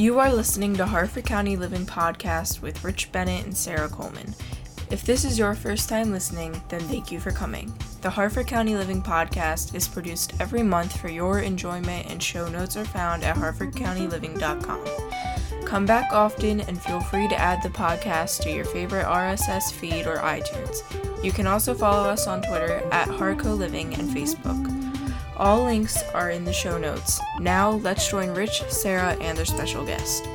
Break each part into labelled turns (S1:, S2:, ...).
S1: You are listening to Harford County Living Podcast with Rich Bennett and Sarah Coleman. If this is your first time listening, then thank you for coming. The Harford County Living Podcast is produced every month for your enjoyment, and show notes are found at harfordcountyliving.com. Come back often and feel free to add the podcast to your favorite RSS feed or iTunes. You can also follow us on Twitter at Harco Living and Facebook. All links are in the show notes. Now, let's join Rich, Sarah, and their special guest.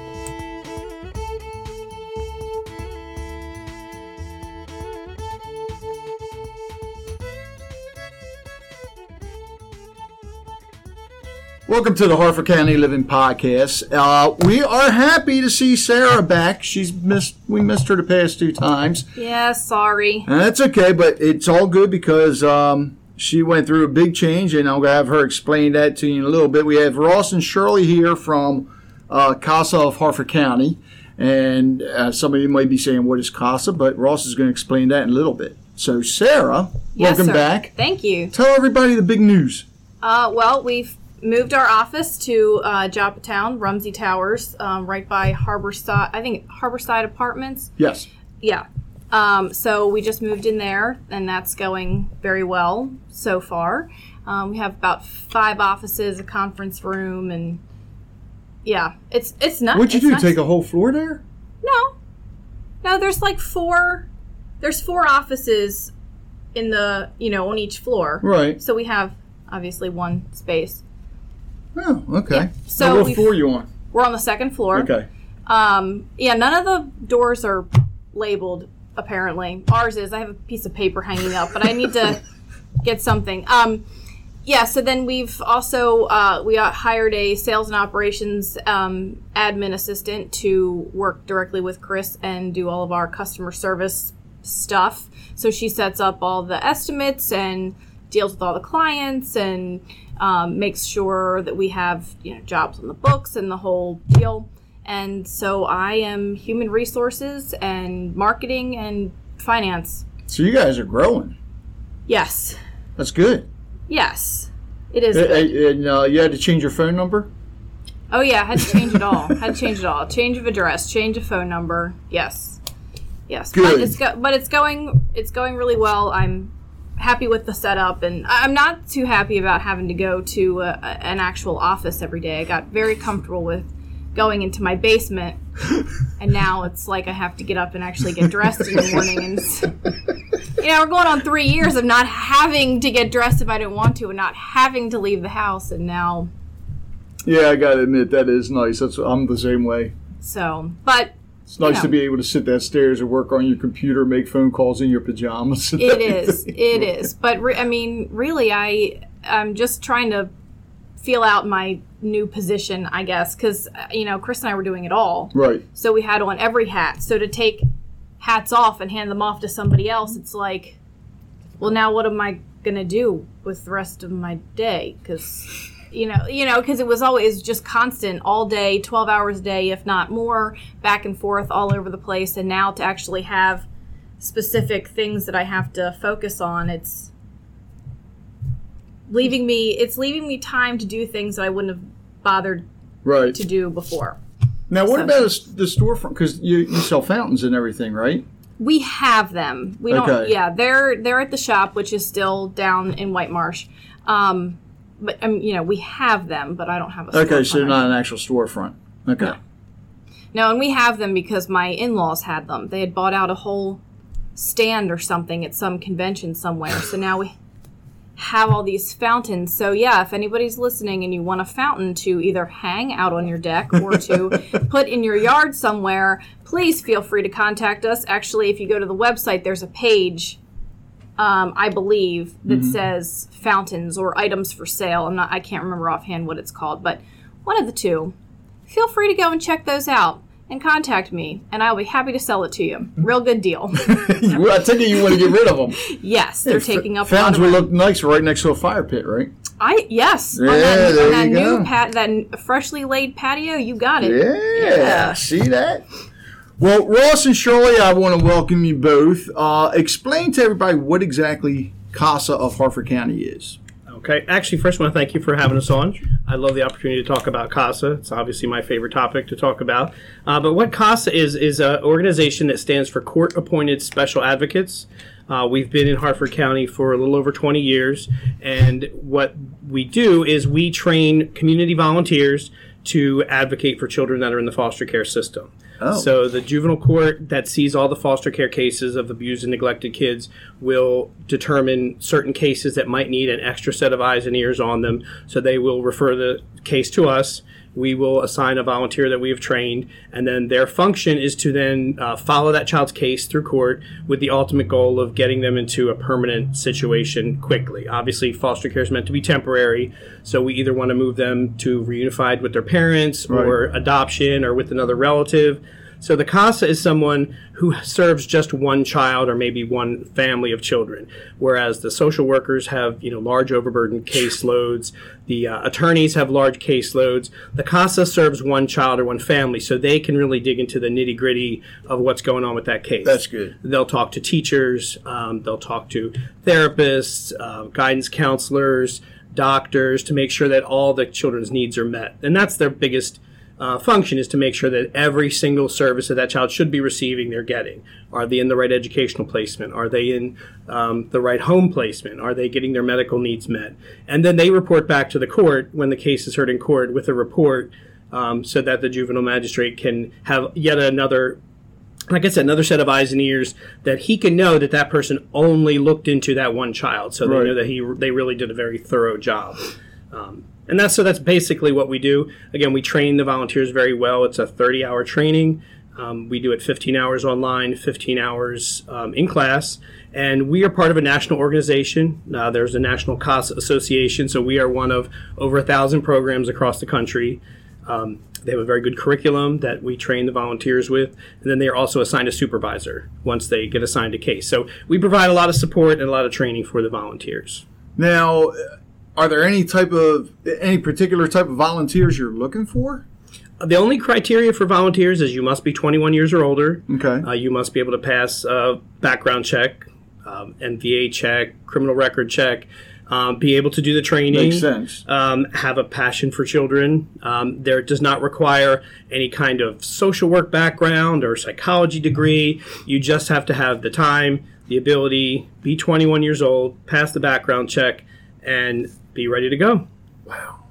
S2: Welcome to the Harford County Living Podcast. Uh, we are happy to see Sarah back. She's missed. We missed her the past two times.
S3: Yeah, sorry.
S2: And that's okay, but it's all good because um, she went through a big change, and I'm gonna have her explain that to you in a little bit. We have Ross and Shirley here from uh, CASA of Harford County, and uh, some of you might be saying, "What is CASA?" But Ross is going to explain that in a little bit. So, Sarah,
S3: Yes,
S2: welcome
S3: sir.
S2: back.
S3: Thank you.
S2: Tell everybody the big news.
S3: Uh, well, we've moved our office to uh, Joppatowne, Rumsey Towers, um, right by Harborside. I think Harborside Apartments.
S2: Yes.
S3: Yeah. Um, so we just moved in there, and that's going very well so far. Um, we have about five offices, a conference room, and yeah, it's it's not.
S2: What'd you do?
S3: nice.
S2: Take a whole floor there?
S3: No, no. There's like four. There's four offices in the you know on each floor.
S2: Right.
S3: So we have obviously one space.
S2: Oh, okay.
S3: So
S2: Now, what floor you on?
S3: We're on the second floor.
S2: Okay.
S3: Um, yeah, none of the doors are labeled. Apparently, ours is. I have a piece of paper hanging up, but I need to get something. Um, yeah. So then we've also uh, we uh, hired a sales and operations um, admin assistant to work directly with Chris and do all of our customer service stuff. So she sets up all the estimates and deals with all the clients and um, makes sure that we have you know jobs on the books and the whole deal. And so I am human resources and marketing and finance.
S2: So you guys are growing.
S3: Yes,
S2: That's good.
S3: yes, it is.
S2: Uh, uh, And uh, you had to change your phone number?
S3: Oh yeah, I had to change it all. had to change it all. Change of address, change of phone number. Yes, yes. But
S2: Good.
S3: it's go- but it's going it's going really well. I'm happy with the setup, and I'm not too happy about having to go to a, a- an actual office every day. I got very comfortable with going into my basement, and now it's like I have to get up and actually get dressed in the morning. And you know, we're going on three years of not having to get dressed if I didn't want to, and not having to leave the house, and now.
S2: Yeah, I gotta admit that is nice. That's I'm the same way.
S3: So, but
S2: It's nice
S3: Yeah.
S2: to be able to sit downstairs and work on your computer, make phone calls in your pajamas.
S3: it is, it is. But re- I mean, really, I I'm just trying to feel out my new position, I guess, because you know, Chris and I were doing it all,
S2: Right.
S3: so we had on every hat. So to take hats off and hand them off to somebody else, it's like, well, now what am I gonna do with the rest of my day? Because you know, you know, because it was always just constant all day, twelve hours a day, if not more, back and forth all over the place. And now to actually have specific things that I have to focus on, it's leaving me. It's leaving me time to do things that I wouldn't have bothered
S2: Right.
S3: to do before.
S2: Now, what about the storefront? Because you, you sell fountains and everything, right?
S3: We have them. We don't.
S2: Okay.
S3: Yeah, they're they're at the shop, which is still down in White Marsh. Um, but um, you know, we have them, but I don't have a.
S2: Okay, so they're not an actual storefront. Okay.
S3: No. No, and we have them because my in-laws had them. They had bought out a whole stand or something at some convention somewhere. So now we have all these fountains. So yeah, if anybody's listening and you want a fountain to either hang out on your deck or to put in your yard somewhere, please feel free to contact us. Actually, if you go to the website, there's a page um, I believe that says fountains or items for sale. I'm not I can't remember offhand what it's called, but one of the two. Feel free to go and check those out and contact me, and I'll be happy to sell it to you. Real good deal.
S2: I take it you want to get rid of them.
S3: yes, they're taking up a
S2: Fountains
S3: of
S2: would look nice right next to a fire pit, right?
S3: I yes, on
S2: Yeah,
S3: that,
S2: there
S3: on that
S2: you
S3: new
S2: go.
S3: pat that freshly laid patio, you got it.
S2: Yeah,
S3: Yeah.
S2: see that? Well, Ross and Shirley, I want to welcome you both. Uh, explain to everybody what exactly CASA of Harford County is.
S4: Okay. Actually, first, I want to thank you for having us on. I love the opportunity to talk about CASA. It's obviously my favorite topic to talk about. Uh, but what CASA is is an organization that stands for Court Appointed Special Advocates. Uh, we've been in Harford County for a little over 20 years, and what we do is we train community volunteers to advocate for children that are in the foster care system.
S2: Oh.
S4: So the juvenile court that sees all the foster care cases of abused and neglected kids will determine certain cases that might need an extra set of eyes and ears on them. So they will refer the case to us. We will assign a volunteer that we have trained, and then their function is to then uh, follow that child's case through court with the ultimate goal of getting them into a permanent situation quickly. Obviously, foster care is meant to be temporary, so we either want to move them to reunified with their parents or adoption or with another relative. So the CASA is someone who serves just one child or maybe one family of children, whereas the social workers have you know large overburdened caseloads. The uh, attorneys have large caseloads. The CASA serves one child or one family, so they can really dig into the nitty gritty of what's going on with that case.
S2: That's good.
S4: They'll talk to teachers. Um, they'll talk to therapists, uh, guidance counselors, doctors to make sure that all the children's needs are met, and that's their biggest uh, function is to make sure that every single service that that child should be receiving, they're getting. Are they in the right educational placement? Are they in um, the right home placement? Are they getting their medical needs met? And then they report back to the court when the case is heard in court with a report um, so that the juvenile magistrate can have yet another like I said, another set of eyes and ears that he can know that that person only looked into that one child, so they know that he they really did a very thorough job. Um, and that's so that's basically what we do. Again, we train the volunteers very well. It's a 30 hour training. Um, we do it 15 hours online, 15 hours um, in class, and we are part of a national organization. Uh, there's a National CASA Association, so we are one of over a thousand programs across the country. Um, they have a very good curriculum that we train the volunteers with, and then they are also assigned a supervisor once they get assigned a case. So we provide a lot of support and a lot of training for the volunteers.
S2: Now, are there any type of any particular type of volunteers you're looking for?
S4: The only criteria for volunteers is you must be 21 years or older.
S2: Okay.
S4: Uh, you must be able to pass a background check, um, NVA check, criminal record check, um, be able to do the training.
S2: Makes sense.
S4: Um, have a passion for children. Um, there does not require any kind of social work background or psychology degree. You just have to have the time, the ability, be 21 years old, pass the background check, and be ready to go.
S2: Wow.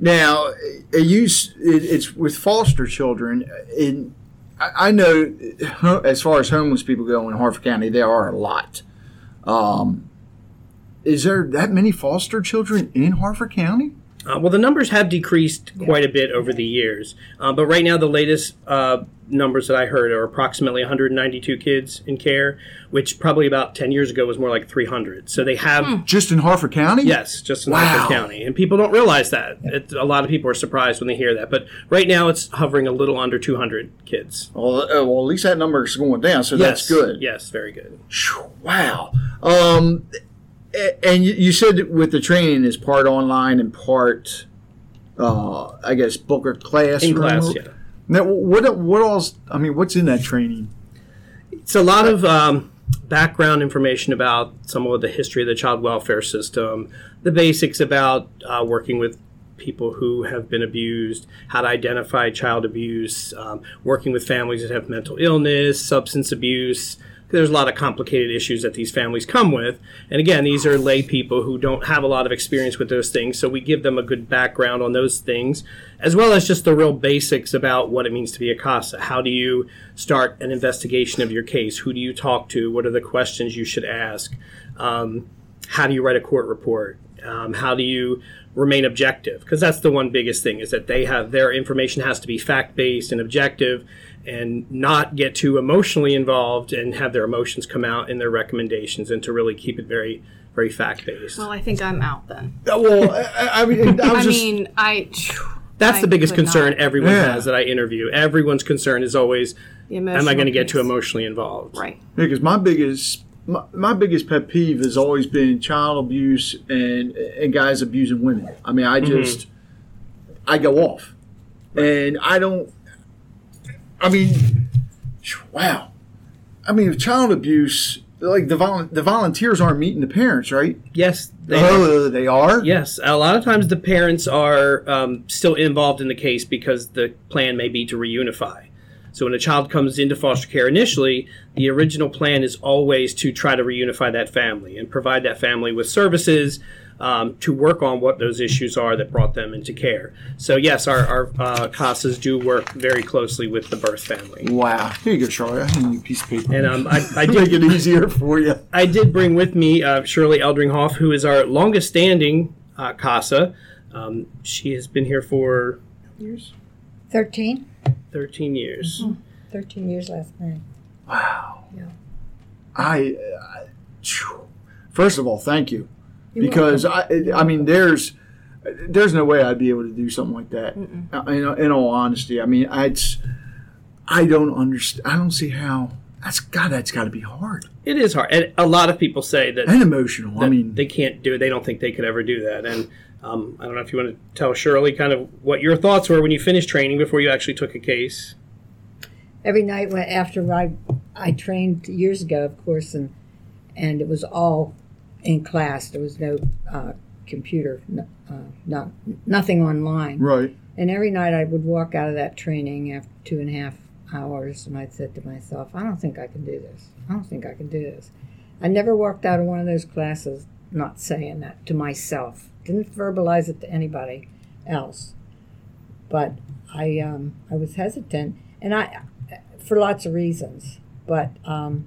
S2: Now, use it, it's with foster children. In I I know, as far as homeless people go in Harford County, there are a lot. Um, is there that many foster children in Harford County?
S4: Uh, well, the numbers have decreased quite a bit over the years, uh, but right now the latest uh, numbers that I heard are approximately 192 kids in care, which probably about 10 years ago was more like 300. So they have,
S2: Just in Harford County?
S4: yes, just in
S2: Wow.
S4: Harford County, and people don't realize that. It, a lot of people are surprised when they hear that, but right now it's hovering a little under 200 kids.
S2: Well, uh, well, at least that number is going down, so that's good.
S4: Yes, very good.
S2: Wow. Um, a- and you- you said with the training is part online and part, uh, I guess, book or class.
S4: In class, yeah.
S2: Now, what what else? I mean, what's in that training?
S4: It's a lot of um, background information about some of the history of the child welfare system, the basics about uh, working with people who have been abused, how to identify child abuse, um, working with families that have mental illness, substance abuse. There's a lot of complicated issues that these families come with. And again, these are lay people who don't have a lot of experience with those things. So we give them a good background on those things, as well as just the real basics about what it means to be a CASA. How do you start an investigation of your case? Who do you talk to? What are the questions you should ask? Um, how do you write a court report? Um, how do you remain objective? Because that's the one biggest thing is that they have their information has to be fact based and objective, and not get too emotionally involved and have their emotions come out in their recommendations, and to really keep it very, very fact based.
S3: Well, I think I'm out then.
S2: Uh, Well, I, I mean, I was
S3: I
S2: just
S3: mean, I.
S4: That's
S3: I
S4: the biggest concern
S3: not.
S4: everyone
S2: Yeah.
S4: has that I interview. Everyone's concern is always, am I going to get too emotionally involved?
S3: Right.
S2: because my biggest my, my biggest pet peeve has always been child abuse and and guys abusing women. I mean, I just I go off, and I don't. I mean, wow. I mean, child abuse. like the vol- the volunteers aren't meeting the parents, right?
S4: Yes, they
S2: oh, they are.
S4: Yes, a lot of times the parents are um, still involved in the case because the plan may be to reunify. So when a child comes into foster care initially, the original plan is always to try to reunify that family and provide that family with services um, to work on what those issues are that brought them into care. So yes, our, our uh, CASAs do work very closely with the birth family.
S2: Wow. Here you go, Charlie. I need a piece of paper.
S4: And um, I, I
S2: make
S4: did
S2: it easier for you.
S4: I did bring with me uh, Shirley Eldringhoff, who is our longest standing uh, CASA. Um, she has been here for years,
S5: 13?
S4: 13 years.
S5: 13 years last May.
S2: Wow.
S5: Yeah.
S2: I, I first of all, thank you, because I, I mean, there's, there's no way I'd be able to do something like that. Uh, In, in all honesty, I mean, I'd, I don't understand. I don't see how. That's God. That's got to be hard
S4: It is hard. And a lot of people say that,
S2: and emotional. I mean,
S4: they can't do it. They don't think they could ever do that. And um, I don't know if you want to tell Shirley kind of what your thoughts were when you finished training before you actually took a case.
S5: Every night when, after I, I trained years ago, of course, and, and it was all in class. There was no uh, computer, no, uh, not, nothing online.
S2: right.
S5: And every night I would walk out of that training after two and a half hours, and I'd said to myself, I don't think I can do this. I don't think I can do this. I never walked out of one of those classes not saying that to myself. Didn't verbalize it to anybody else. But I, um, I was hesitant, and I, for lots of reasons. But um,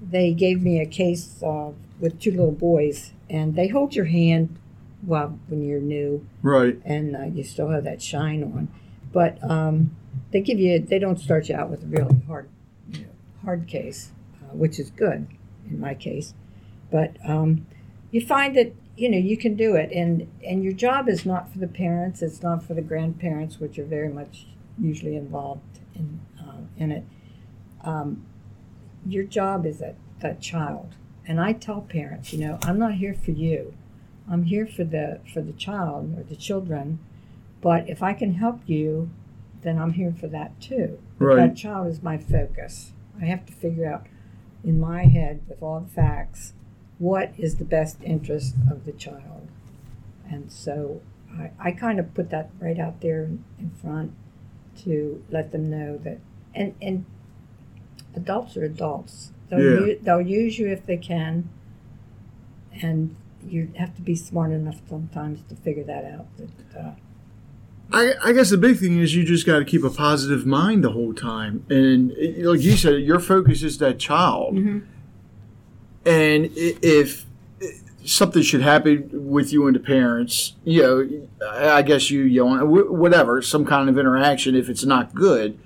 S5: they gave me a case uh, with two little boys, and they hold your hand while when you're new
S2: Right.
S5: and uh, you still have that shine on. But um, they give you, they don't start you out with a really hard, hard case, uh, which is good in my case. But um, you find that you know you can do it, and and your job is not for the parents, it's not for the grandparents, which are very much usually involved in uh, in it. Um, your job is that that child, and I tell parents, you know, I'm not here for you. I'm here for the for the child or the children, but if I can help you, then I'm here for that too.
S2: Right.
S5: that child is my focus. I have to figure out in my head with all the facts what is the best interest of the child. And so I, I kind of put that right out there in, front to let them know that and and adults are adults. They'll
S2: Yeah.
S5: u- they'll use you if they can and you have to be smart enough sometimes to figure that out. That uh,
S2: I, I guess the big thing is you just got to keep a positive mind the whole time, and it- like you said, your focus is that child. And if something should happen with you and the parents, you know, I guess you yell, wh- whatever, some kind of interaction. If it's not good,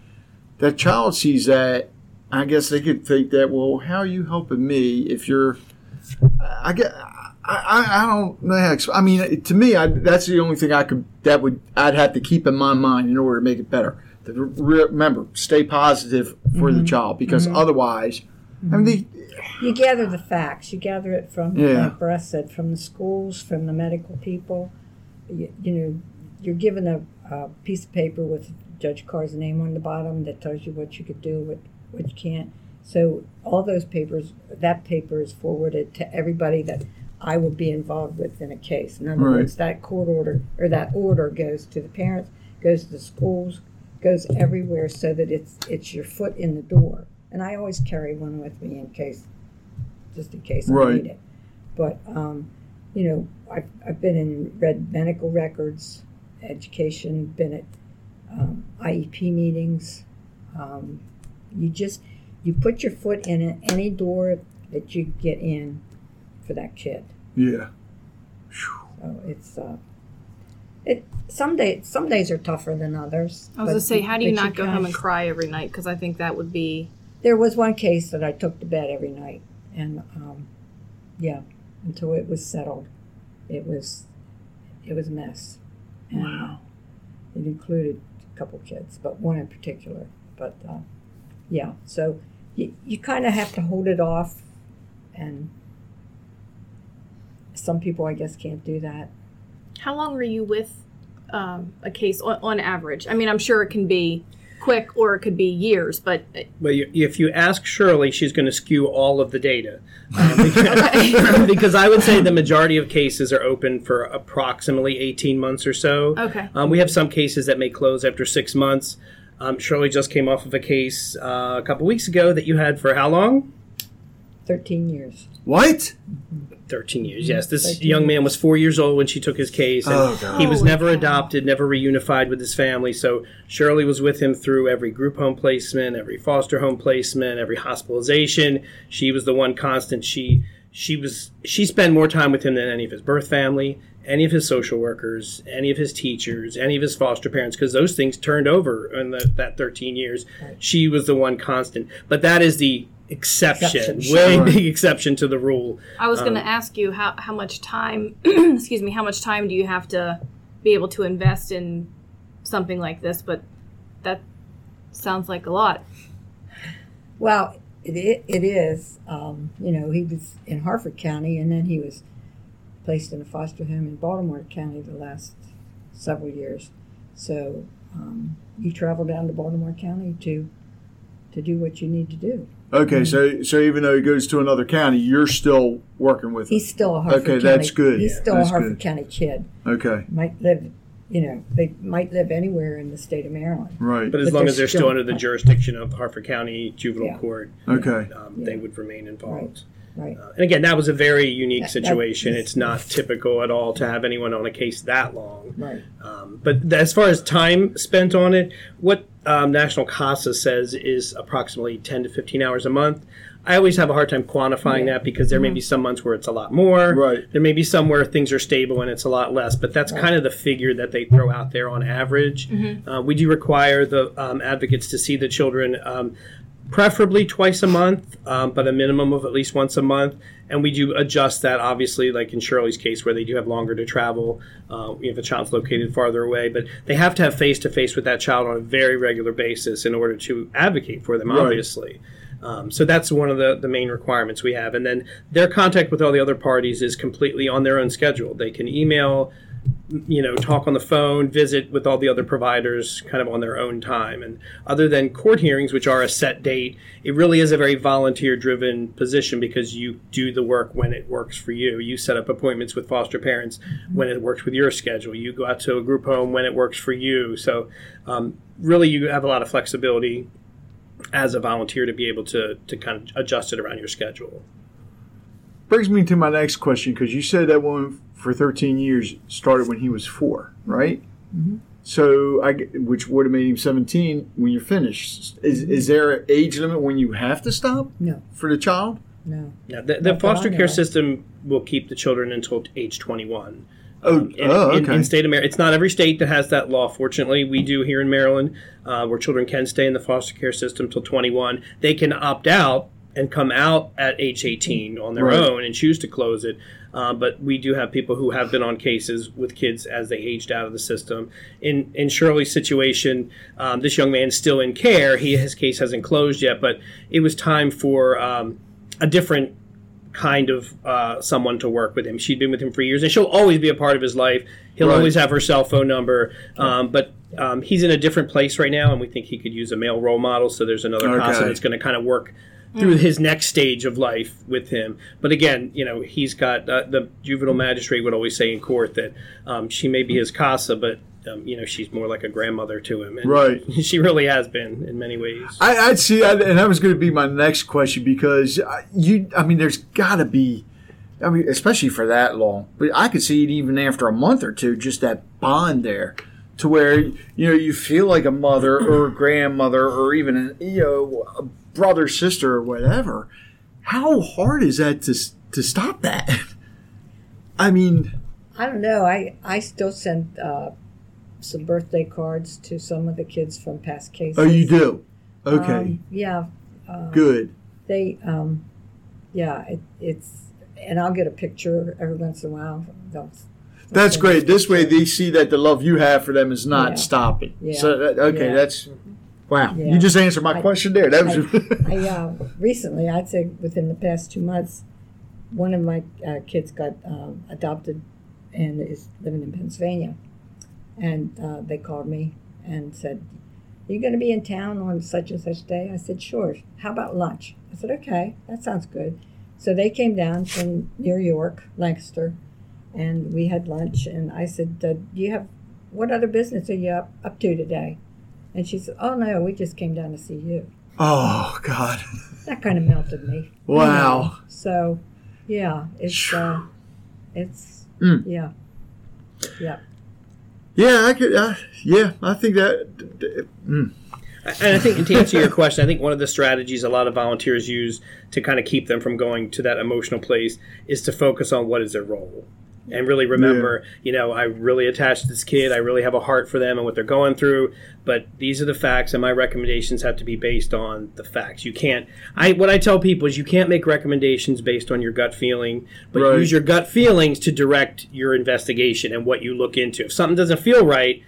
S2: that child sees that. I guess they could think that. Well, how are you helping me if you're? I get. I, I, I don't know. how to I mean, to me, I, that's the only thing I could that would I'd have to keep in my mind in order to make it better. To re- remember, stay positive for the mm-hmm. child because mm-hmm. otherwise, I mean, they,
S5: you gather the facts. You gather it from,
S2: Yeah.
S5: like Brett said, from the schools, from the medical people. You, you know, you're given a, a piece of paper with Judge Carr's name on the bottom that tells you what you could do, what you can't. So all those papers, that paper is forwarded to everybody that I will be involved with in a case. In other
S2: Right.
S5: words, that court order or that order goes to the parents, goes to the schools, goes everywhere, so that it's it's your foot in the door. And I always carry one with me in case, just in case I need it. But um, you know, I've I've been in read medical records, education, been at um, IEP meetings. Um, you just you put your foot in it, any door that you get in for that kid.
S2: yeah,
S5: So it's uh, it some day some days are tougher than others.
S3: I was
S5: but
S3: gonna say, how do you
S5: but
S3: not go home and cry every night? Because I think that would be.
S5: There was one case that I took to bed every night, and um, yeah, until it was settled, it was it was a mess. And,
S2: Wow.
S5: uh, it included a couple kids, but one in particular. But uh, yeah, so you you kind of have to hold it off, and some people I guess can't do that.
S3: How long were you with um, a case on, on average? I mean, I'm sure it can be quick or it could be years. But
S4: Well, you, if you ask Shirley, she's going to skew all of the data. Um, because, because I would say the majority of cases are open for approximately 18 months or so.
S3: Okay.
S4: Um, we have some cases that may close after six months. Um, Shirley just came off of a case uh, a couple weeks ago that you had for how long?
S5: 13 years.
S2: What?
S4: 13 years, yes. This young man was four years old when she took his case. And
S2: Oh, God.
S4: He was never adopted, never reunified with his family. So Shirley was with him through every group home placement, every foster home placement, every hospitalization. She was the one constant. She she was she spent more time with him than any of his birth family, any of his social workers, any of his teachers, any of his foster parents, because those things turned over in the, that 13 years. She was the one constant. But that is the exception,
S5: Exception,
S4: way
S2: sure.
S4: big exception to the rule.
S3: I was going
S4: Um,
S3: to ask you how how much time, excuse me, how much time do you have to be able to invest in something like this? But that sounds like a lot.
S5: Well, it, it is. Um, you know, he was in Harford County and then he was placed in a foster home in Baltimore County the last several years. So um, you travel down to Baltimore County to to do what you need to do.
S2: Okay, so so even though he goes to another county, you're still working with him.
S5: He's still a Harford
S2: Okay,
S5: County.
S2: that's good.
S5: He's still
S2: That's
S5: a Harford
S2: good.
S5: County kid.
S2: Okay,
S5: Might live, you know, they might live anywhere in the state of Maryland.
S2: right.
S4: But as
S5: But
S4: long
S5: they're
S4: as they're still
S5: still-
S4: under the jurisdiction of Harford County Juvenile
S5: Yeah.
S4: Court,
S2: Okay.
S4: um,
S5: Yeah.
S4: they would remain involved.
S5: Right.
S4: Uh, and again, that was a very unique
S5: That- that
S4: situation.
S5: is-
S4: it's not typical at all to have anyone on a case that long.
S5: Right.
S4: Um, but th- as far as time spent on it, what um, National CASA says is approximately 10 to 15 hours a month. I always have a hard time quantifying that because there may be some months where it's a lot more.
S2: Right.
S4: There may be some where things are stable and it's a lot less, but that's kind of the figure that they throw out there on average. Uh, we do require the um, advocates to see the children. Um, preferably twice a month, um, but a minimum of at least once a month. And we do adjust that, obviously, like in Shirley's case, where they do have longer to travel uh, if a child's located farther away. But they have to have face to face with that child on a very regular basis in order to advocate for them,
S2: Right.
S4: obviously. Um, so that's one of the, the main requirements we have. And then their contact with all the other parties is completely on their own schedule. They can email, you know, talk on the phone, visit with all the other providers kind of on their own time. And other than court hearings, which are a set date, it really is a very volunteer driven position because you do the work when it works for you. You set up appointments with foster parents when it works with your schedule. You go out to a group home when it works for you. So um, really, you have a lot of flexibility as a volunteer to be able to, to kind of adjust it around your schedule.
S2: Brings me to my next question because you said that one for 13 years started when he was four, right?
S5: Mhm.
S2: So I, g- which would have made him 17 when you're finished. Is is there an age limit when you have to stop
S5: No,
S2: for the child?
S5: no.
S4: Now, the, the foster care system will keep the children until age 21.
S2: Oh,
S4: Um, in,
S2: oh,
S4: in-
S2: okay.
S4: in state of Maryland, it's not every state that has that law. Fortunately, we do here in Maryland, uh, where children can stay in the foster care system till 21. They can opt out and come out at age 18 on their
S2: Right.
S4: own and choose to close it. Uh, but we do have people who have been on cases with kids as they aged out of the system. In in Shirley's situation, um, this young man's still in care. He his case hasn't closed yet, but it was time for um, a different kind of uh, someone to work with him. She'd been with him for years, and she'll always be a part of his life. He'll
S2: Right.
S4: always have her cell phone number, um, but um, he's in a different place right now, and we think he could use a male role model. So there's another
S2: Okay.
S4: That's going to kind of work through his next stage of life with him. But again, you know, he's got uh, the juvenile magistrate would always say in court that um, she may be his CASA, but um, you know, she's more like a grandmother to him, and
S2: Right.
S4: she really has been in many ways.
S2: I, I'd see, I, and that was going to be my next question because you, I mean, there's got to be, I mean, especially for that long, but I could see it even after a month or two, just that bond there, to where you know you feel like a mother or a grandmother or even you know a brother, sister, or whatever. How hard is that to to stop that? I mean,
S5: I don't know. I I still send uh, some birthday cards to some of the kids from past cases.
S2: oh, you do. Okay,
S5: Um, yeah. Uh,
S2: good.
S5: They, um, yeah. It, it's and I'll get a picture every once in a while. They'll,
S2: That's great. This way, they see that the love you have for them is not
S5: Yeah.
S2: stopping.
S5: Yeah.
S2: So, okay,
S5: Yeah.
S2: that's wow.
S5: Yeah.
S2: You just answered my
S5: I-
S2: question there. That was
S5: I uh, recently, I'd say within the past two months, one of my uh, kids got um, adopted and is living in Pennsylvania. And uh, they called me and said, Are you going to be in town on such and such day? I said, Sure. How about lunch? I said, Okay, that sounds good. So they came down from New York, Lancaster, and we had lunch. And I said, uh, Do you have what other business are you up, up to today? And she said, Oh, no, we just came down to see you.
S2: Oh God!
S5: That kind of melted me.
S2: Wow.
S5: So, yeah, it's, uh, it's,
S2: Mm.
S5: yeah, yeah.
S2: Yeah, I could. Uh, yeah, I think that. d- d- mm.
S4: And I think to answer your question, I think one of the strategies a lot of volunteers use to kind of keep them from going to that emotional place is to focus on what is their role. And really remember, you know, I really attached to this kid. I really have a heart for them and what they're going through. But these are the facts, and my recommendations have to be based on the facts. You can't. I what I tell people is you can't make recommendations based on your gut feeling, but
S2: Right.
S4: use your gut feelings to direct your investigation and what you look into. If something doesn't feel right,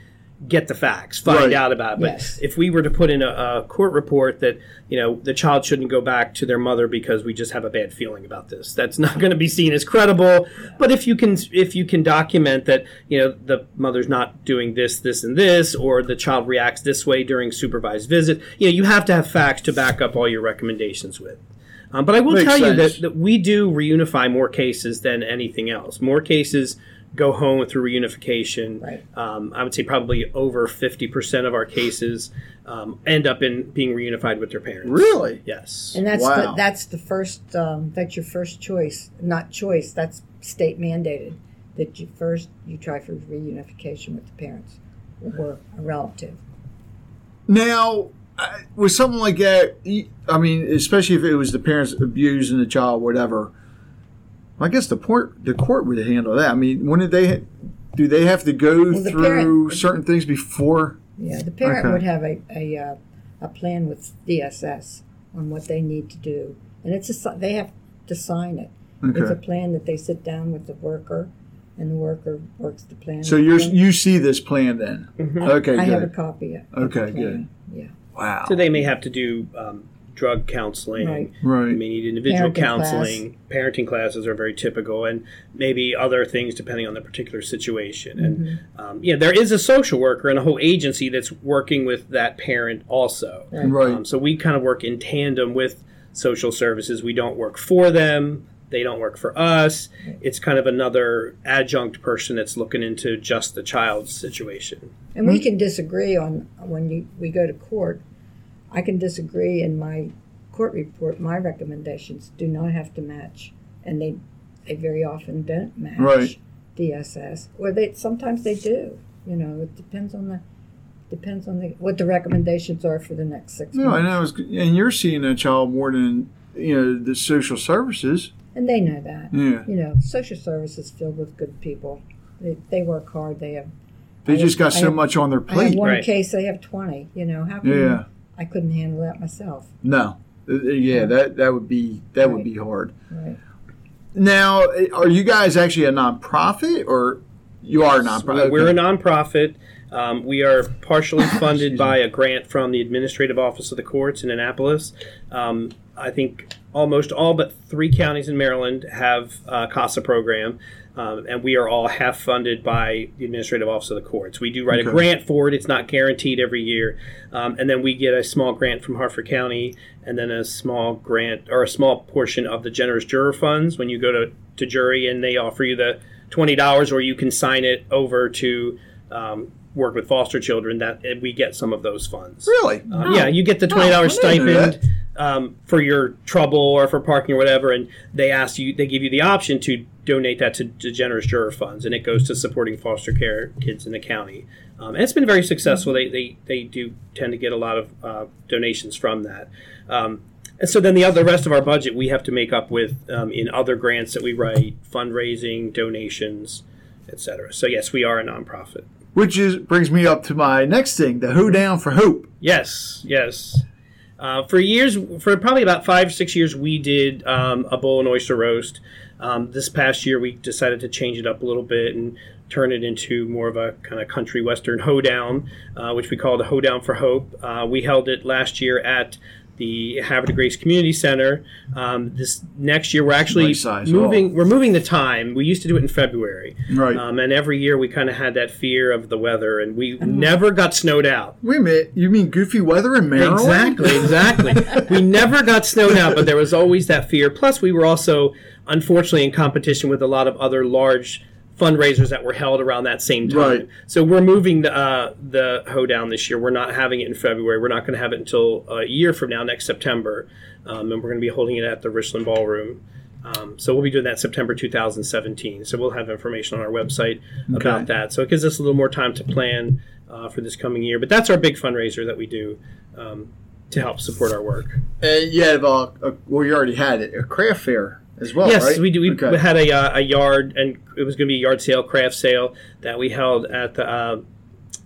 S4: get the facts, find
S2: Right.
S4: out about it. But
S5: Yes.
S4: if we were to put in a, a court report that you know the child shouldn't go back to their mother because we just have a bad feeling about this, that's not going to be seen as credible. But if you can if you can document that you know the mother's not doing this, this, and this, or the child reacts this way during supervised visit, you know you have to have facts to back up all your recommendations with. Um, but I will
S2: Makes
S4: tell you that, that we do reunify more cases than anything else. More cases go home through reunification.
S5: Right.
S4: Um, I would say probably over 50% of our cases um, end up in being reunified with their parents.
S2: Really?
S4: Yes.
S5: And that's
S2: Wow.
S5: the, that's the first um, that's your first choice, not choice. That's state mandated that you first you try for reunification with the parents or a relative.
S2: Now, uh, with something like that, I mean, especially if it was the parents abusing the child, whatever. I guess the court the court would handle that. I mean, when did they do they have to go
S5: Well,
S2: through
S5: parent-
S2: certain things before?
S5: Yeah, the parent
S2: Okay.
S5: would have a a, uh, a plan with DSS on what they need to do, and it's a they have to sign it. It's a plan that they sit down with the worker, and the worker works the plan.
S2: So you're you see this plan then?
S4: Mhm.
S2: Okay,
S5: I have a copy of of the
S2: Okay, good.
S5: Yeah,
S2: Wow.
S4: So they may have to do um, drug counseling.
S5: Right.
S4: They
S2: Right.
S4: may need individual
S5: Parenting class.
S4: counseling. Parenting classes are very typical, and maybe other things depending on the particular situation. And
S5: Mm-hmm.
S4: um, yeah, there is a social worker and a whole agency that's working with that parent also.
S5: Right.
S2: Right.
S4: Um, so we kind of work in tandem with social services. We don't work for them. They don't work for us. It's kind of another adjunct person that's looking into just the child's situation.
S5: And we can disagree on when you, we go to court. I can disagree in my court report. My recommendations do not have to match, and they they very often don't match
S2: Right.
S5: DSS, or they sometimes they do. You know, it depends on the depends on the what the recommendations are for the next six
S2: No, and
S5: months.
S2: I was, and you're seeing a child more than you know the social services.
S5: And they know that.
S2: Yeah,
S5: You know, social services filled with good people. They, they work hard. They have.
S2: they
S5: I
S2: just got
S5: have- I
S2: so
S5: have-
S2: much on their
S5: I have
S2: plate.
S5: one
S4: Right.
S5: case. They have twenty. You know, how can
S2: Yeah.
S5: I couldn't handle that myself.
S2: No, Uh, uh, yeah, that that would be that would be hard.
S5: Right.
S2: Now, uh, are you guys actually a nonprofit, or you are a nonprofit?
S4: We're a nonprofit. Um, we are partially funded by a grant from the Administrative Office of the Courts in Annapolis. Um, I think almost all but three counties in Maryland have a CASA program, um, and we are all half funded by the Administrative Office of the Courts. We do write
S2: Okay.
S4: a grant for it; it's not guaranteed every year, um, and then we get a small grant from Harford County, and then a small grant or a small portion of the generous juror funds when you go to, to jury, and they offer you the twenty dollars, or you can sign it over to. Um, work with foster children that and we get some of those funds
S2: really.
S4: um, yeah, you get the twenty dollars
S2: Oh, I didn't know
S4: stipend um, for your trouble or for parking or whatever, and they ask you, they give you the option to donate that to, to generous juror funds, and it goes to supporting foster care kids in the county. Um, and it's been very successful. They, they they do tend to get a lot of uh, donations from that. Um, and so then the other the rest of our budget we have to make up with um, in other grants that we write, fundraising, donations, etc. So yes, we are a nonprofit.
S2: Which is brings me up to my next thing: the Hoedown for Hope.
S4: Yes, yes. Uh, for years, for probably about five, six years, we did um, a bull and oyster roast. Um, this past year, we decided to change it up a little bit and turn it into more of a kind of country western hoedown, uh, which we called the Hoedown for Hope. Uh, we held it last year at the de Grace Community Center. Um, this next year, we're actually
S2: Nice
S4: moving.
S2: hall.
S4: We're moving the time. We used to do it in February,
S2: Right.
S4: Um, and every year we kind of had that fear of the weather, and we never got snowed out.
S2: Wait a minute. You mean goofy weather in Maryland?
S4: Exactly, exactly. we never got snowed out, but there was always that fear. Plus, we were also, unfortunately, in competition with a lot of other large fundraisers that were held around that same time.
S2: Right.
S4: So we're moving the uh, the hoedown this year. We're not having it in February. We're not going to have it until a year from now, next September, um, and we're going to be holding it at the Richlin Ballroom. Um, so we'll be doing that September 2017. So we'll have information on our website about that. So it gives us a little more time to plan uh, for this coming year. But that's our big fundraiser that we do um, to help support our work.
S2: And you have uh, a, well, you already had it, a craft fair as well,
S4: yes,
S2: right?
S4: we do. We,
S2: Okay.
S4: we had a, uh, a yard, and it was going to be a yard sale, craft sale that we held at the uh,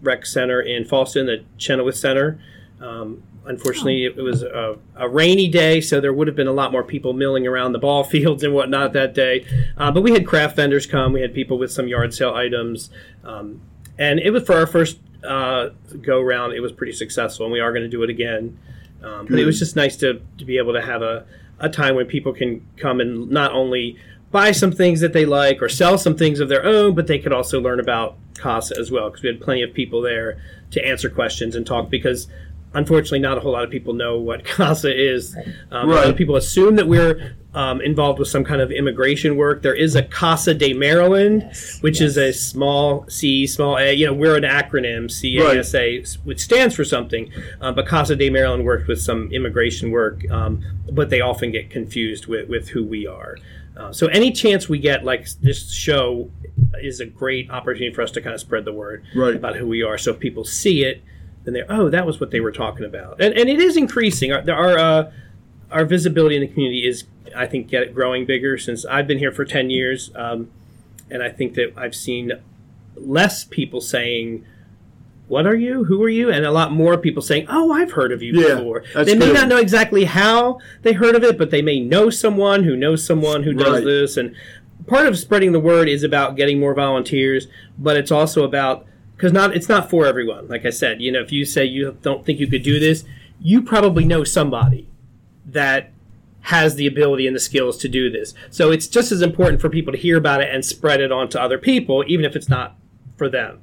S4: rec center in Falston, the Chenoweth Center. Um, unfortunately, it, was a, a rainy day, so there would have been a lot more people milling around the ball fields and whatnot that day. Uh, but we had craft vendors come. We had people with some yard sale items, um, and it was for our first uh, go round. It was pretty successful, and we are going to do it again. Um, but it was just nice to, to be able to have a, a time when people can come and not only buy some things that they like or sell some things of their own, but they could also learn about CASA as well because we had plenty of people there to answer questions and talk because unfortunately not a whole lot of people know what CASA is. Um, A lot
S2: Right.
S4: of people assume that we're um, involved with some kind of immigration work. There is a CASA de Maryland,
S5: Yes,
S4: which is a small C, small A. You know, we're an acronym, CASA, which stands for something. Uh, but Casa de Maryland works with some immigration work, um, but they often get confused with, with who we are. Uh, so any chance we get, like this show, is a great opportunity for us to kind of spread the word
S2: Right.
S4: about who we are. So if people see it, then they're, oh, that was what they were talking about. And, and it is increasing. There are, uh, our visibility in the community is, I think, get growing bigger since I've been here for 10 years. Um, and I think that I've seen less people saying, "What are you? Who are you?" and a lot more people saying, "Oh, I've heard of you
S2: Yeah,
S4: before." They may
S2: good.
S4: not know exactly how they heard of it, but they may know someone who knows someone who does
S2: Right.
S4: this. And part of spreading the word is about getting more volunteers, but it's also about because not it's not for everyone. Like I said, you know, if you say you don't think you could do this, you probably know somebody that has the ability and the skills to do this. So it's just as important for people to hear about it and spread it on to other people, even if it's not for them.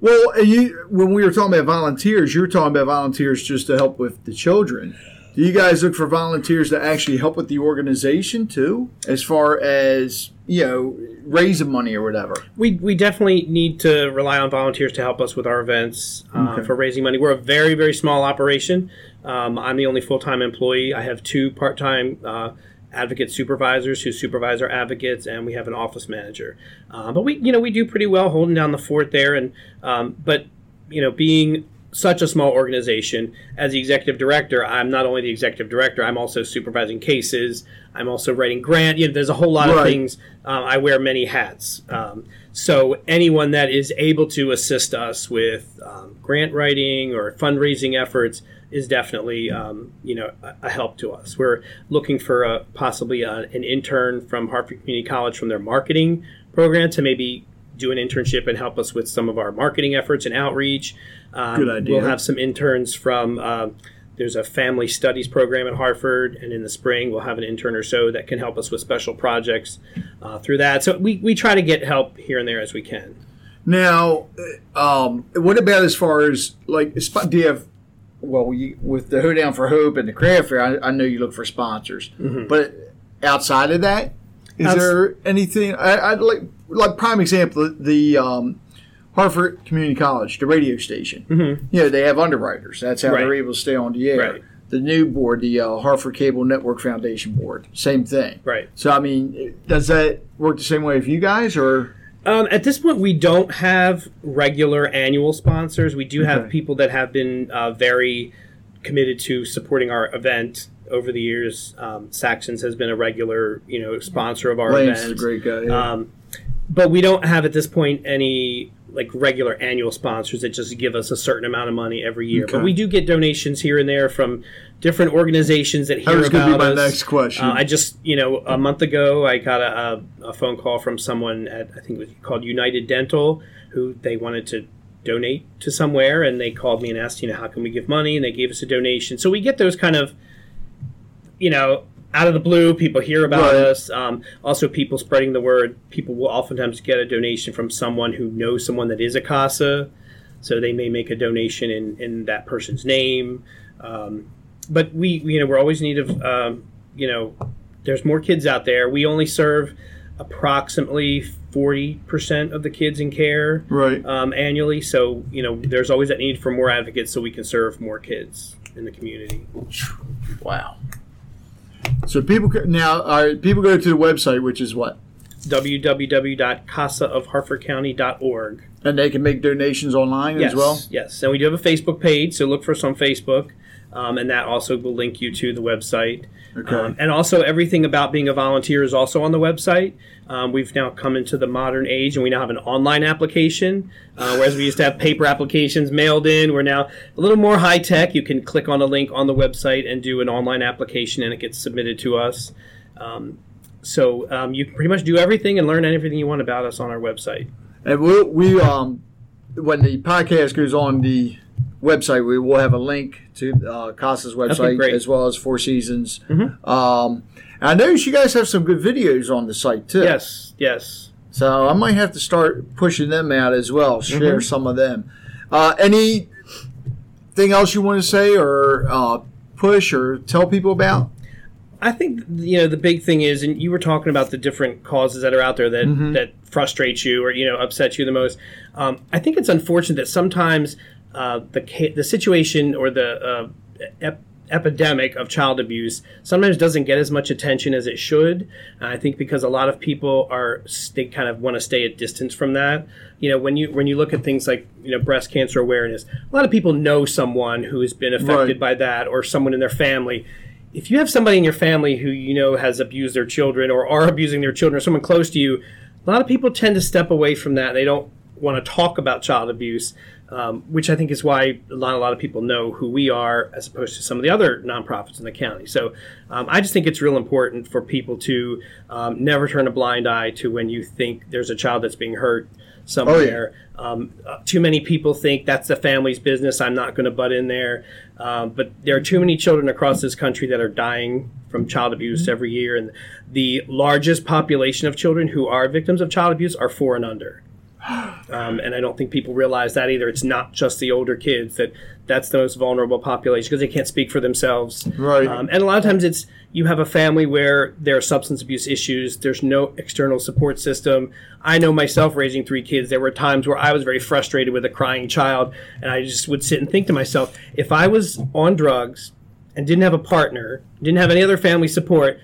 S2: Well, you when we were talking about volunteers, you were talking about volunteers just to help with the children. Do you guys look for volunteers to actually help with the organization too, as far as you know, raising money or whatever?
S4: We, we definitely need to rely on volunteers to help us with our events uh,
S2: Okay.
S4: for raising money. We're a very, very small operation. Um, I'm the only full time employee. I have two part time uh, advocate supervisors who supervise our advocates, and we have an office manager. Uh, but we, you know, we do pretty well holding down the fort there. And um, but you know, being such a small organization as the executive director i'm not only the executive director i'm also supervising cases i'm also writing grant you know there's a whole lot of things um, I wear many hats. Um, so anyone that is able to assist us with um, grant writing or fundraising efforts is definitely um, you know a, a help to us. We're looking for a, possibly a, an intern from Harford Community College from their marketing program to maybe do an internship and help us with some of our marketing efforts and outreach. Um,
S2: Good idea.
S4: We'll have some interns from. um there's a family studies program at Harford, and in the spring we'll have an intern or so that can help us with special projects uh, through that. So we, we try to get help here and there as we can.
S2: Now, uh, um, what about as far as like, do you have? Well, you, with the Hoedown for Hope and the craft fair, I, I know you look for sponsors, but outside of that, is
S4: Outs-
S2: there anything? I, I'd like, like prime example, the um, Harford Community College, the radio station. Mm-hmm. You know, they have underwriters. That's how they're able to stay on the air.
S4: Right.
S2: The new board, the uh, Harford Cable Network Foundation board, same thing.
S4: Right.
S2: So, I mean, does that work the same way with you guys, or?
S4: Um, at this point, we don't have regular annual sponsors. We do have
S2: Okay.
S4: people that have been uh, very committed to supporting our event over the years. Um, Saxons has been a regular, you know, sponsor of our
S2: Lance
S4: event.
S2: a great guy. yeah.
S4: Um, but we don't have at this point any like regular annual sponsors that just give us a certain amount of money every year.
S2: Okay.
S4: But we do get donations here and there from different organizations that hear
S2: That was
S4: about
S2: to be my
S4: us.
S2: next question.
S4: Uh, I just, you know, a month ago, I got a, a, a phone call from someone at I think it was called United Dental, who they wanted to donate to somewhere, and they called me and asked, you know, how can we give money, and they gave us a donation. So we get those kind of, you know, out of the blue, people hear about
S2: Right.
S4: us. Um, also, people spreading the word. People will oftentimes get a donation from someone who knows someone that is a CASA, so they may make a donation in, in that person's name. Um, but we, you know, we're always in need of, um, you know, there's more kids out there. We only serve approximately forty percent of the kids in care
S2: Right.
S4: um, annually. So you know, there's always that need for more advocates so we can serve more kids in the community.
S2: Wow. So people now, right, people go to the website, which is what,
S4: www.casaofharfordcounty.org.
S2: and they can make donations online
S4: Yes,
S2: as well.
S4: yes, and we do have a Facebook page, so look for us on Facebook, um, and that also will link you to the website.
S2: Okay.
S4: Um, and also, everything about being a volunteer is also on the website. Um, we've now come into the modern age, and we now have an online application. Uh, whereas we used to have paper applications mailed in, we're now a little more high tech. You can click on a link on the website and do an online application, and it gets submitted to us. Um, so um, you can pretty much do everything and learn everything you want about us on our website.
S2: And we'll, we um when the podcast goes on the website, we will have a link to uh, Casa's website
S4: great.
S2: as well as Four Seasons.
S4: Mhm.
S2: Um, I notice you guys have some good videos on the site too.
S4: Yes, yes.
S2: So I might have to start pushing them out as well. Share
S4: Mhm.
S2: some of them. Uh, anything else you want to say or uh, push or tell people about?
S4: I think you know the big thing is, and you were talking about the different causes that are out there that
S2: Mhm.
S4: that frustrate you or you know upset you the most. Um, I think it's unfortunate that sometimes uh, the the situation or the uh, ep- epidemic of child abuse sometimes doesn't get as much attention as it should. I think because a lot of people are they kind of want to stay at distance from that. You know, when you when you look at things like you know breast cancer awareness, a lot of people know someone who has been affected
S2: Right.
S4: by that or someone in their family if you have somebody in your family who you know has abused their children or are abusing their children or someone close to you, a lot of people tend to step away from that. They don't want to talk about child abuse, um, which I think is why not a lot of people know who we are as opposed to some of the other nonprofits in the county. So um, I just think it's real important for people to um, never turn a blind eye to when you think there's a child that's being hurt somewhere. Um, uh, too many people think that's the family's business. I'm not going to butt in there. Um, but there are too many children across this country that are dying from child abuse every year. And the largest population of children who are victims of child abuse are four and under. Um, and I don't think people realize that either. It's not just the older kids that that's the most vulnerable population because they can't speak for themselves.
S2: Right.
S4: Um, and a lot of times it's you have a family where there are substance abuse issues. There's no external support system. I know myself raising three kids. There were times where I was very frustrated with a crying child, and I just would sit and think to myself, if I was on drugs and didn't have a partner, didn't have any other family support,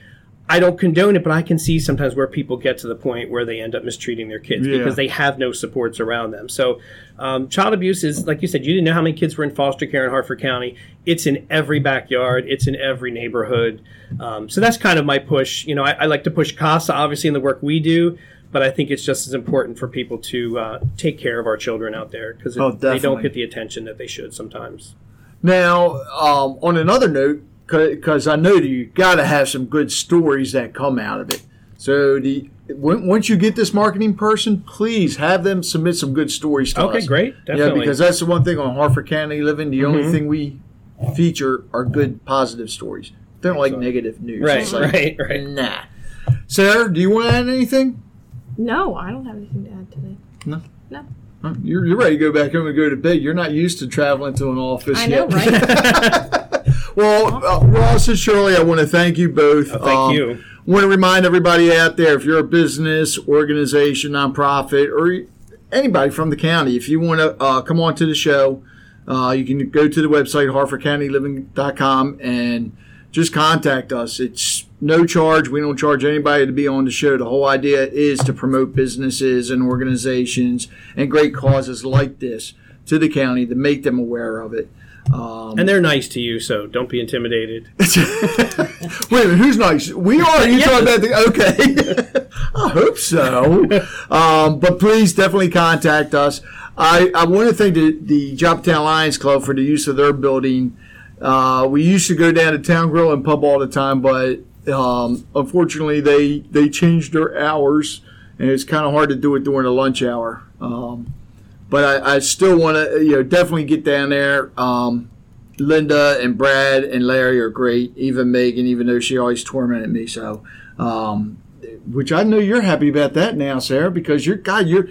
S4: I don't condone it, but I can see sometimes where people get to the point where they end up mistreating their kids
S2: Yeah.
S4: because they have no supports around them. So, um, child abuse is, like you said, you didn't know how many kids were in foster care in Harford County. It's in every backyard, it's in every neighborhood. Um, so, that's kind of my push. You know, I, I like to push CASA, obviously, in the work we do, but I think it's just as important for people to uh, take care of our children out there because
S2: Oh,
S4: they don't get the attention that they should sometimes.
S2: Now, um, on another note, because I know that you got to have some good stories that come out of it. So, the once you get this marketing person, please have them submit some good stories to us.
S4: Okay, great.
S2: Yeah, because that's the one thing on Harford County Living. The only
S4: Mhm.
S2: thing we feature are good, positive stories. They don't like
S4: Excellent.
S2: negative news.
S4: right,
S2: like,
S4: right, right.
S2: Nah. Sarah, do you want to add anything?
S3: No, I don't have anything to add today.
S2: No, You're, you're ready to go back home and go to bed. You're not used to traveling to an office
S3: I
S2: yet.
S3: know, right?
S2: Well, uh, Ross and Shirley, I want to thank you both.
S4: Oh, thank
S2: Um,
S4: you.
S2: want to remind everybody out there if you're a business, organization, nonprofit, or anybody from the county, if you want to uh, come on to the show, uh, you can go to the website, harfordcountyliving.com, and just contact us. It's no charge. We don't charge anybody to be on the show. The whole idea is to promote businesses and organizations and great causes like this to the county to make them aware of it. Um,
S4: And they're nice to you, so don't be intimidated.
S2: Wait a minute, who's nice? We are. You
S4: Yes.
S2: talking about the okay? I hope so. Um, but please definitely contact us. I, I want to thank the, the Joppatowne Lions Club for the use of their building. Uh, we used to go down to Town Grill and Pub all the time, but um, unfortunately they they changed their hours, and it's kind of hard to do it during the lunch hour. Um, but I, I still want to, you know, definitely get down there. Um, Linda and Brad and Larry are great. Even Megan, even though she always tormented me. So, um, which I know you're happy about that now, Sarah, because you're God, you're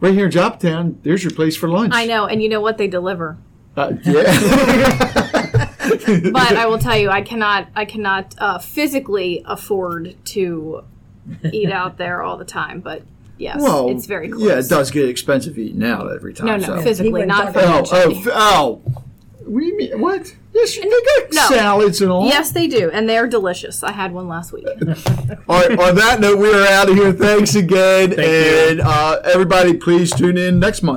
S2: right here in Joppatowne. There's your place for lunch.
S3: I know, and you know what they deliver.
S2: Uh, yeah.
S3: But I will tell you, I cannot, I cannot uh, physically afford to eat out there all the time. But yes,
S2: well,
S3: it's very close.
S2: Yeah, it does get expensive eating out every time.
S3: No, no,
S2: so.
S3: physically,
S5: wouldn't
S3: not
S5: talk
S2: Oh, oh,
S3: financially.
S2: oh. What do you mean? What? Yes, they got
S3: No.
S2: salads and all.
S3: Yes, they do, and they're delicious. I had one last week.
S2: All right, on that note, we are out of here. Thanks again.
S4: Thank
S2: and uh, everybody, please tune in next month.